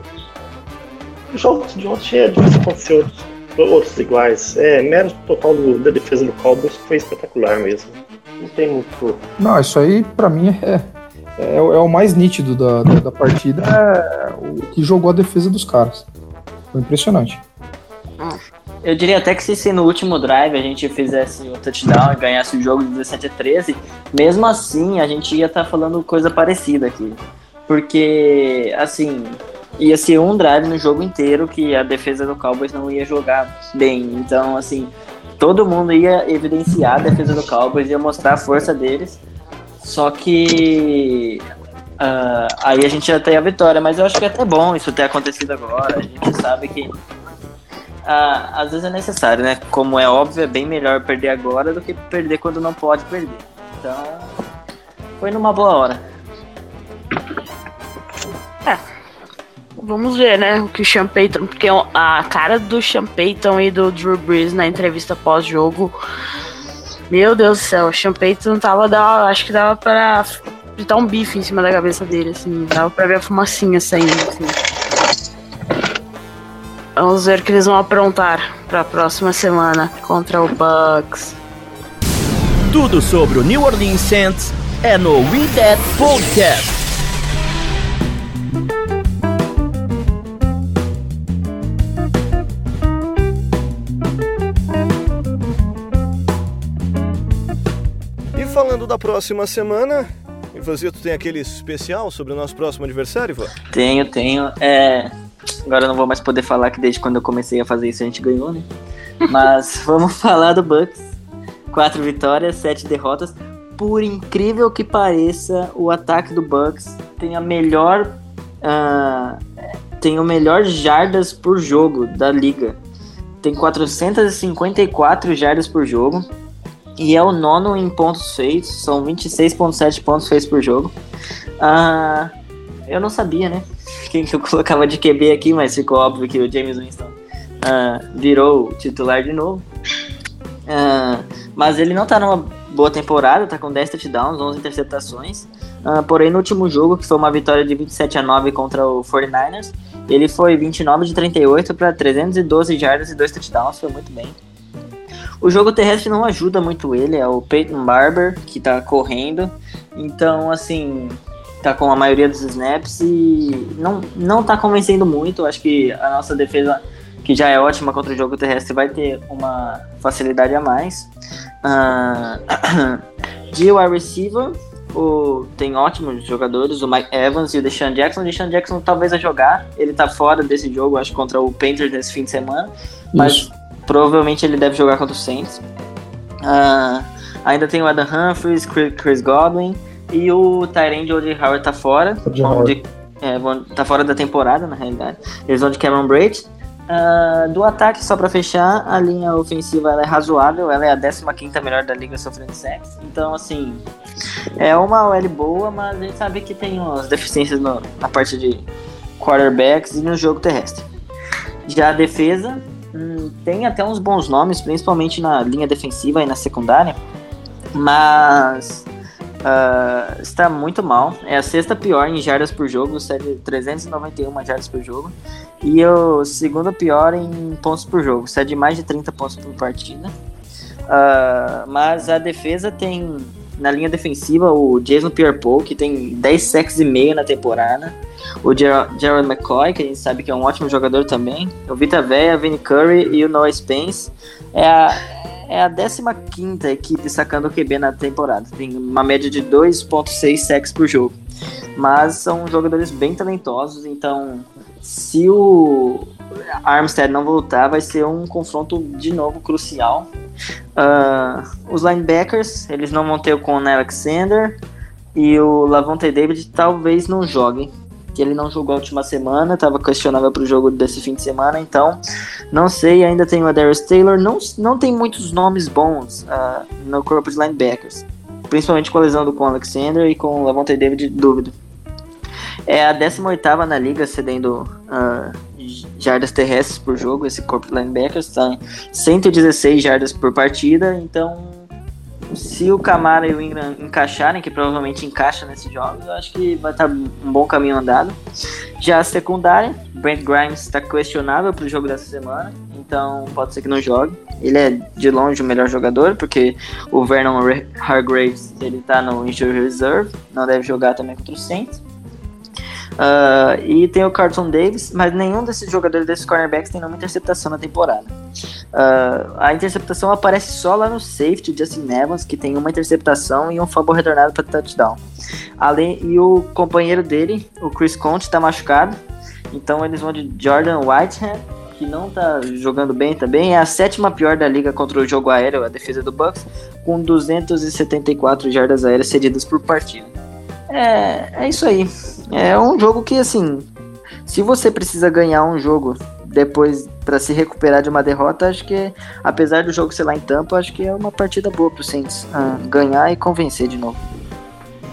os jogos de ontem é difícil acontecer outros, outros iguais. É, mérito total do- da defesa do Cowboys foi espetacular mesmo. Não tem muito. Não, isso aí pra mim é, é, é o mais nítido da, da, da partida. É o que jogou a defesa dos caras. Foi impressionante. eu diria até que se, se no último drive a gente fizesse o touchdown e ganhasse o jogo de 17 a 13, mesmo assim a gente ia estar tá falando coisa parecida aqui. Porque, assim, ia ser um drive no jogo inteiro que a defesa do Cowboys não ia jogar bem. Então, assim, todo mundo ia evidenciar a defesa do Cowboys, ia mostrar a força deles. Só que uh, aí a gente ia ter a vitória. Mas eu acho que é até bom isso ter acontecido agora. A gente sabe que uh, às vezes é necessário, né? Como é óbvio, é bem melhor perder agora do que perder quando não pode perder. Então, foi numa boa hora. É. Vamos ver, né? O que o Sean Payton. Porque a cara do Sean Payton e do Drew Brees na entrevista pós-jogo. Meu Deus do céu, o Sean Payton tava. Dava, acho que dava pra fritar um bife em cima da cabeça dele, assim. Dava pra ver a fumacinha saindo, assim. Vamos ver o que eles vão aprontar para a próxima semana contra o Bucks. Tudo sobre o New Orleans Saints é no We That Podcast. Falando da próxima semana, Ivanzito tem aquele especial sobre o nosso próximo aniversário, Ivan? Tenho, tenho. É... Agora eu não vou mais poder falar que desde quando eu comecei a fazer isso a gente ganhou, né? Mas vamos falar do Bucks. Quatro vitórias, sete derrotas. Por incrível que pareça, o ataque do Bucks tem a melhor. Uh, tem o melhor jardas por jogo da liga. Tem 454 jardas por jogo e é o nono em pontos feitos, são 26,7 pontos feitos por jogo. Ah, eu não sabia, né? Quem que eu colocava de QB aqui, mas ficou óbvio que o James Winston ah, virou titular de novo. Ah, mas ele não tá numa boa temporada, tá com 10 touchdowns, 11 interceptações. Uh, porém, no último jogo, que foi uma vitória de 27 a 9 contra o 49ers, ele foi 29 de 38 para 312 jardas e 2 touchdowns, foi muito bem. O jogo terrestre não ajuda muito ele, é o Peyton Barber que tá correndo. Então, assim, tá com a maioria dos snaps e não, não tá convencendo muito. Acho que a nossa defesa, que já é ótima contra o jogo terrestre, vai ter uma facilidade a mais. Uh, de wide receiver, o, tem ótimos jogadores, o Mike Evans e o Deshaun Jackson. O Deshaun Jackson talvez a jogar, ele tá fora desse jogo, acho, contra o Panthers nesse fim de semana. Mas Isso. Provavelmente ele deve jogar contra o Saints. Uh, ainda tem o Adam Humphries, Chris Godwin e o Tyrande Odie Howard tá fora. É, tá fora da temporada, na realidade. Eles vão de Cameron Braid. Uh, do ataque, só para fechar, a linha ofensiva ela é razoável, ela é a 15 melhor da liga sofrendo sacks. Então, assim, é uma OL boa, mas a gente sabe que tem umas deficiências no, na parte de quarterbacks e no jogo terrestre. Já a defesa, Hum, tem até uns bons nomes, principalmente na linha defensiva e na secundária, mas uh, está muito mal. É a sexta pior em jardas por jogo, cede 391 jardas por jogo, e o segundo pior em pontos por jogo, cede mais de 30 pontos por partida. Uh, mas a defesa tem na linha defensiva o Jason Pierre-Paul, que tem 10 sacks e meio na temporada. O Gerald McCoy, que a gente sabe que é um ótimo jogador também. O Vita Veia, Vinny Curry e o Noah Spence. É a, é a 15 equipe sacando o QB na temporada. Tem uma média de 2,6 sacks por jogo. Mas são jogadores bem talentosos, então se o Armstead não voltar, vai ser um confronto de novo crucial. Uh, os linebackers, eles não vão ter o Con Alexander e o Lavonte David talvez não joguem. Que ele não jogou a última semana, estava questionável para o jogo desse fim de semana, então não sei. Ainda tem o Darius Taylor, não, não tem muitos nomes bons uh, no corpo de linebackers, principalmente com a lesão do Con Alexander e com o Lavonte David, dúvida. É a 18 na liga, cedendo uh, jardas terrestres por jogo, esse corpo de linebackers está 116 jardas por partida, então se o Camara e o Ingram encaixarem, que provavelmente encaixa nesses jogos, eu acho que vai estar um bom caminho andado. Já a secundária, Brent Grimes está questionável para o jogo dessa semana, então pode ser que não jogue. Ele é de longe o melhor jogador, porque o Vernon Hargraves ele está no injury reserve, não deve jogar também contra o Saints. Uh, e tem o Carlton Davis, mas nenhum desses jogadores desses cornerbacks tem nenhuma interceptação na temporada. Uh, a interceptação aparece só lá no safety, o Justin Evans, que tem uma interceptação e um fumble retornado para touchdown. Além, e o companheiro dele, o Chris Conte, está machucado. Então eles vão de Jordan Whitehead, que não está jogando bem também. É a sétima pior da liga contra o jogo aéreo, a defesa do Bucks, com 274 jardas aéreas cedidas por partida. É, é isso aí. É um jogo que, assim, se você precisa ganhar um jogo depois para se recuperar de uma derrota, acho que, apesar do jogo ser lá em Tampa, acho que é uma partida boa pro Saints ah, ganhar e convencer de novo.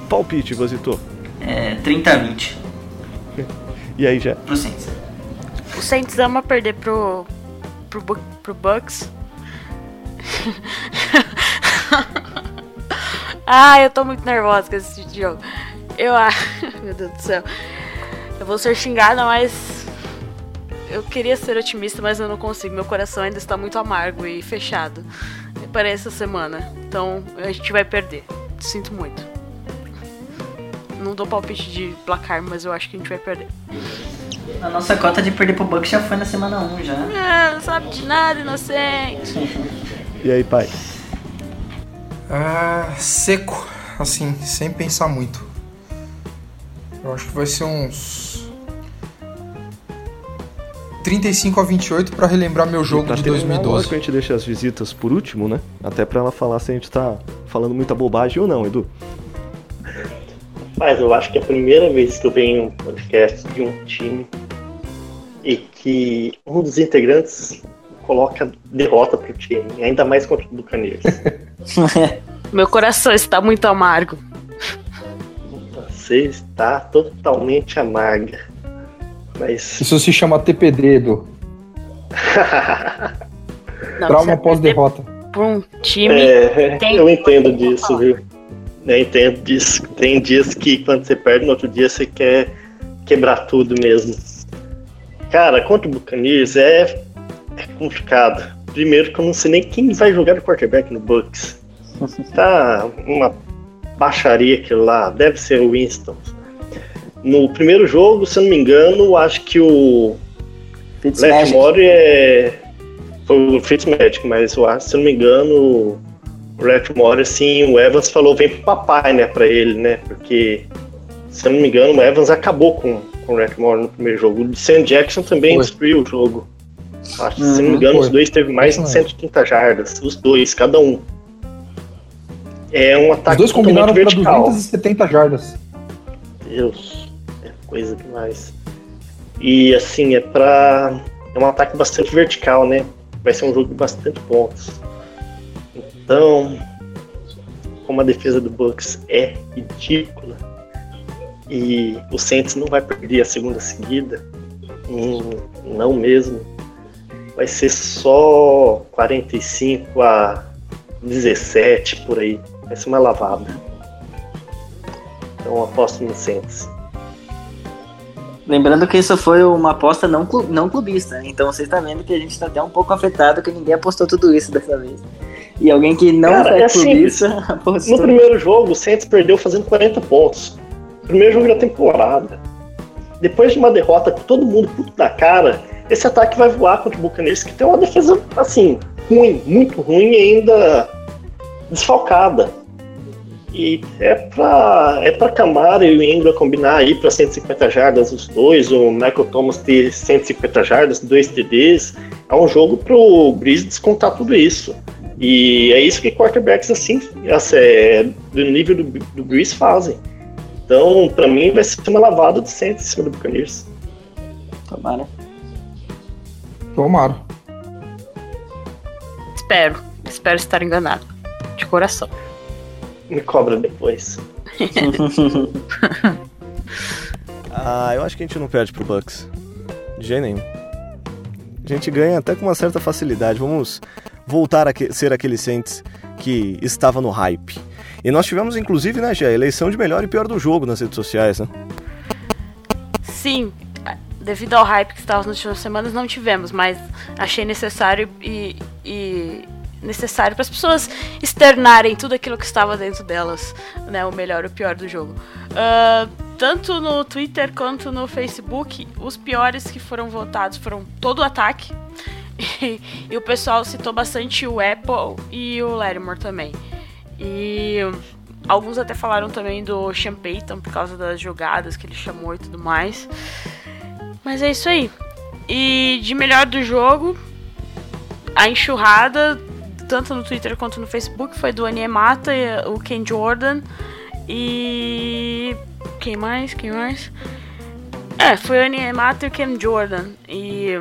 Palpite, Vazito. É 30 a 20. E aí, já? Pro Saints. O Saints ama perder pro, pro, pro Bucks. ah, eu tô muito nervosa com esse jogo. Eu acho. Meu Deus do céu. Eu vou ser xingada, mas. Eu queria ser otimista, mas eu não consigo. Meu coração ainda está muito amargo e fechado para essa semana. Então a gente vai perder. Sinto muito. Não dou palpite de placar, mas eu acho que a gente vai perder. A nossa cota de perder pro Bucks já foi na semana 1 já. Ah, não sabe de nada, inocente. e aí, pai? Ah, seco, assim, sem pensar muito. Eu acho que vai ser uns 35 a 28 para relembrar meu jogo tá de 2012. que a gente deixa as visitas por último, né? Até para ela falar se a gente tá falando muita bobagem ou não, Edu. Mas eu acho que é a primeira vez que eu venho um podcast de um time e que um dos integrantes coloca derrota pro time, ainda mais contra o Buccaneers. Meu coração está muito amargo. Você está totalmente amarga. Mas... Isso se chama TPD, Edu. Trauma pós-derrota. Para um time. É, eu entendo disso, viu? Eu entendo disso. Tem dias que quando você perde, no outro dia você quer quebrar tudo mesmo. Cara, contra o Buccaneers é, é complicado. Primeiro que eu não sei nem quem vai jogar de quarterback no Bucks. Tá uma baixaria aquilo lá, deve ser o Winston. No primeiro jogo, se eu não me engano, acho que o Letmore é. Foi o Fitzmagic, mas eu acho, se eu não me engano, o Letmore, assim, o Evans falou vem pro papai, né, pra ele, né? Porque, se eu não me engano, o Evans acabou com, com o Letmore no primeiro jogo. O Sam Jackson também foi. destruiu o jogo. Acho uhum, se não me engano, foi. os dois teve mais de 130 jardas, os dois, cada um. É um ataque Os dois combinaram para 270 jardas. Deus, é coisa demais. E assim, é para é um ataque bastante vertical, né? Vai ser um jogo de bastante pontos. Então, como a defesa do Bucks é ridícula e o Saints não vai perder a segunda seguida, hum, não mesmo. Vai ser só 45 a 17 por aí. Ser uma lavada. Então aposto no Saints. Lembrando que isso foi uma aposta não, não clubista, né? então você está vendo que a gente está até um pouco afetado que ninguém apostou tudo isso dessa vez. E alguém que não Cara, é clubista simples. apostou. No primeiro jogo, o Saints perdeu fazendo 40 pontos. Primeiro jogo da temporada. Depois de uma derrota com todo mundo puto da cara, esse ataque vai voar contra o Buccaneers, que tem uma defesa, assim, ruim, muito ruim e ainda desfalcada. E é pra, é pra Camara e o Ingram combinar aí para 150 jardas os dois, o Michael Thomas ter 150 jardas, dois TDs. É um jogo pro Breeze descontar tudo isso. E é isso que quarterbacks assim, é, do nível do, do Breeze fazem. Então, para mim, vai ser uma lavada de 100 em cima do Buccaneers. Tomara. Tomara. Espero. Espero estar enganado. De coração. Me cobra depois. ah, eu acho que a gente não perde pro Bucks. De jeito nenhum. A gente ganha até com uma certa facilidade. Vamos voltar a ser aquele Saints que estava no hype. E nós tivemos, inclusive, né, já a eleição de melhor e pior do jogo nas redes sociais, né? Sim, devido ao hype que estava nas últimas semanas, não tivemos, mas achei necessário e, e necessário para as pessoas externarem tudo aquilo que estava dentro delas, né, o melhor e o pior do jogo. Uh, tanto no Twitter quanto no Facebook, os piores que foram votados foram todo o ataque. E, e o pessoal citou bastante o Apple e o Larimore também. E alguns até falaram também do Sean Payton por causa das jogadas que ele chamou e tudo mais. Mas é isso aí. E de melhor do jogo, a enxurrada, tanto no Twitter quanto no Facebook, foi do Aniemata, o Ken Jordan e. Quem mais? Quem mais? É, foi o Aniemata e o Ken Jordan. E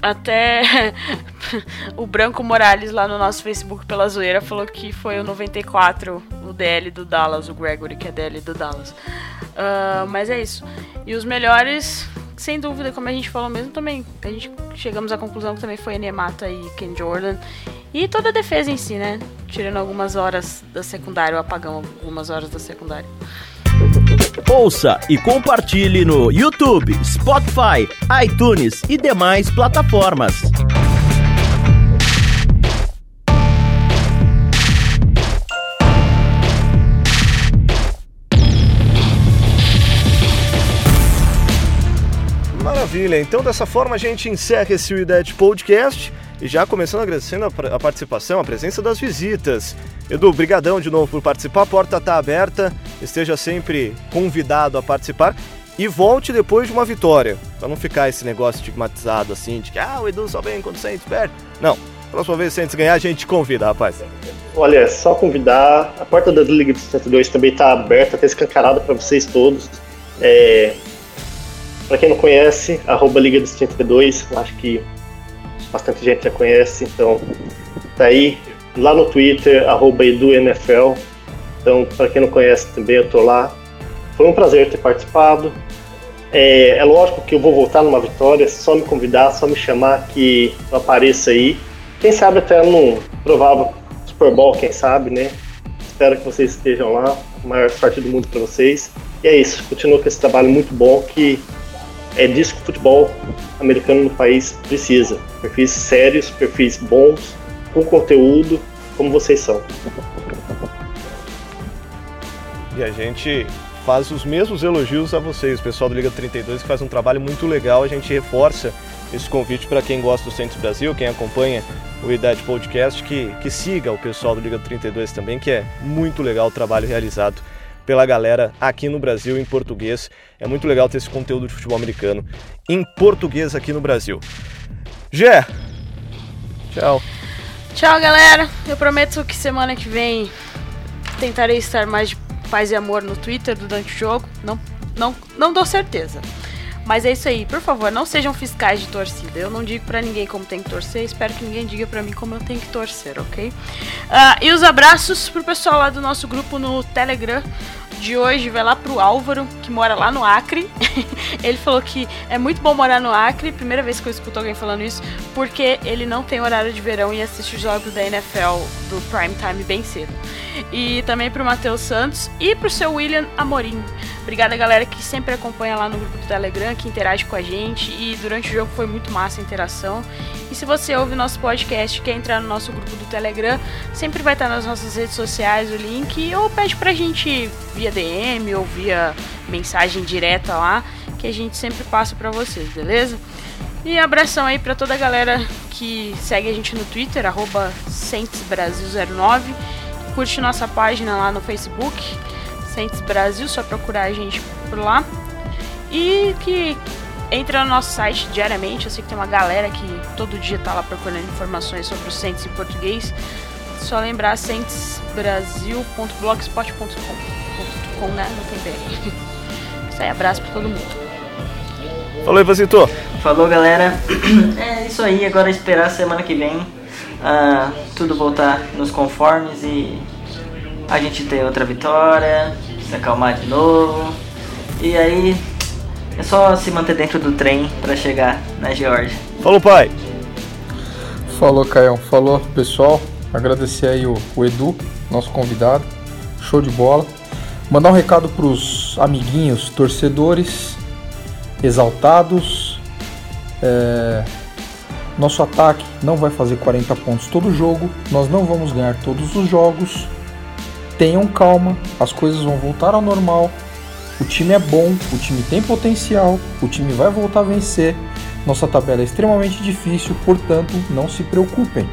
até o Branco Morales lá no nosso Facebook pela zoeira falou que foi o 94, o DL do Dallas, o Gregory, que é DL do Dallas. Uh, mas é isso. E os melhores sem dúvida, como a gente falou mesmo, também a gente chegamos à conclusão que também foi Nemata e Ken Jordan. E toda a defesa em si, né? Tirando algumas horas da secundária, o apagão algumas horas da secundária. Ouça e compartilhe no YouTube, Spotify, iTunes e demais plataformas. Maravilha, então dessa forma a gente encerra esse UIDET Podcast e já começando agradecendo a, participação, a presença das visitas. Edu, brigadão de novo por participar, a porta está aberta, esteja sempre convidado a participar e volte depois de uma vitória, para não ficar esse negócio estigmatizado assim, de que ah, o Edu só vem quando o Saints perde. Não, próxima vez o Saints ganhar, a gente convida, rapaz. Olha, é só convidar, a porta da Liga dos 72 também está aberta, está escancarada para vocês todos. É, para quem não conhece, arroba Liga dos 32, acho que bastante gente já conhece, então tá aí. Lá no Twitter, arroba EduNFL. Então, para quem não conhece também, eu tô lá. Foi um prazer ter participado. É, é, lógico que eu vou voltar numa vitória, só me convidar, só me chamar que eu apareça aí. Quem sabe até num provável Super Bowl, quem sabe, né? Espero que vocês estejam lá. A maior sorte do mundo para vocês. E é isso, continua com esse trabalho muito bom que é disso que o futebol americano no país precisa. Perfis sérios, perfis bons, com conteúdo, como vocês são. E a gente faz os mesmos elogios a vocês, o pessoal do Liga 32, que faz um trabalho muito legal. A gente reforça esse convite para quem gosta do Centro Brasil, quem acompanha o Idade Podcast, que, que siga o pessoal do Liga 32 também, que é muito legal o trabalho realizado pela galera aqui no Brasil em português. É muito legal ter esse conteúdo de futebol americano em português aqui no Brasil. Gé, tchau. Tchau, galera. Eu prometo que semana que vem tentarei estar mais de paz e amor no Twitter durante o jogo. Não, não, não dou certeza. Mas é isso aí, por favor, não sejam fiscais de torcida. Eu não digo para ninguém como tem que torcer, espero que ninguém diga para mim como eu tenho que torcer, ok? Uh, e os abraços pro pessoal lá do nosso grupo no Telegram de hoje vai lá pro Álvaro, que mora lá no Acre. ele falou que é muito bom morar no Acre, primeira vez que eu escuto alguém falando isso, porque ele não tem horário de verão e assiste os jogos da NFL do Prime Time bem cedo. E também pro Matheus Santos e pro seu William Amorim. Obrigada, galera, que sempre acompanha lá no grupo do Telegram, que interage com a gente. E durante o jogo foi muito massa a interação. E se você ouve nosso podcast quer entrar no nosso grupo do Telegram, sempre vai estar nas nossas redes sociais o link. Ou pede pra gente via DM ou via mensagem direta lá, que a gente sempre passa pra vocês, beleza? E abração aí pra toda a galera que segue a gente no Twitter, arroba 09 Curte nossa página lá no Facebook, Saints Brasil, só procurar a gente por lá. E que entra no nosso site diariamente. Eu sei que tem uma galera que todo dia tá lá procurando informações sobre o Saints em português. Só lembrar saintsbrasil.blogspot.com, né? Não tem BR. Isso aí, abraço pra todo mundo. Falou, Ivazito. Falou, galera. É isso aí, agora é esperar semana que vem uh, tudo voltar nos conformes e a gente ter outra vitória, se acalmar de novo. E aí é só se manter dentro do trem para chegar na Georgia. Falou, pai. Falou, Caião. Falou, pessoal. Agradecer aí o, o Edu, nosso convidado. Show de bola. Mandar um recado pros amiguinhos, torcedores, exaltados. É, nosso ataque não vai fazer 40 pontos todo jogo, nós não vamos ganhar todos os jogos. Tenham calma, as coisas vão voltar ao normal. O time é bom, o time tem potencial, o time vai voltar a vencer. Nossa tabela é extremamente difícil, portanto, não se preocupem.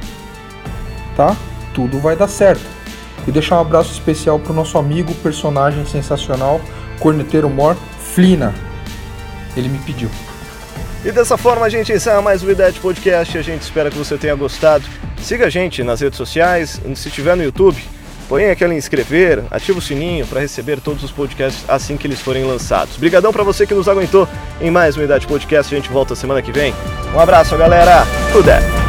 Tá? Tudo vai dar certo. E deixar um abraço especial para o nosso amigo, personagem sensacional, corneteiro Mor, Flina. Ele me pediu. E dessa forma a gente encerra mais o IDET Podcast. A gente espera que você tenha gostado. Siga a gente nas redes sociais, se estiver no YouTube, põe aquela inscrever, ativa o sininho para receber todos os podcasts assim que eles forem lançados. Obrigadão para você que nos aguentou em mais um IDET Podcast. A gente volta semana que vem. Um abraço, galera. Tudo é.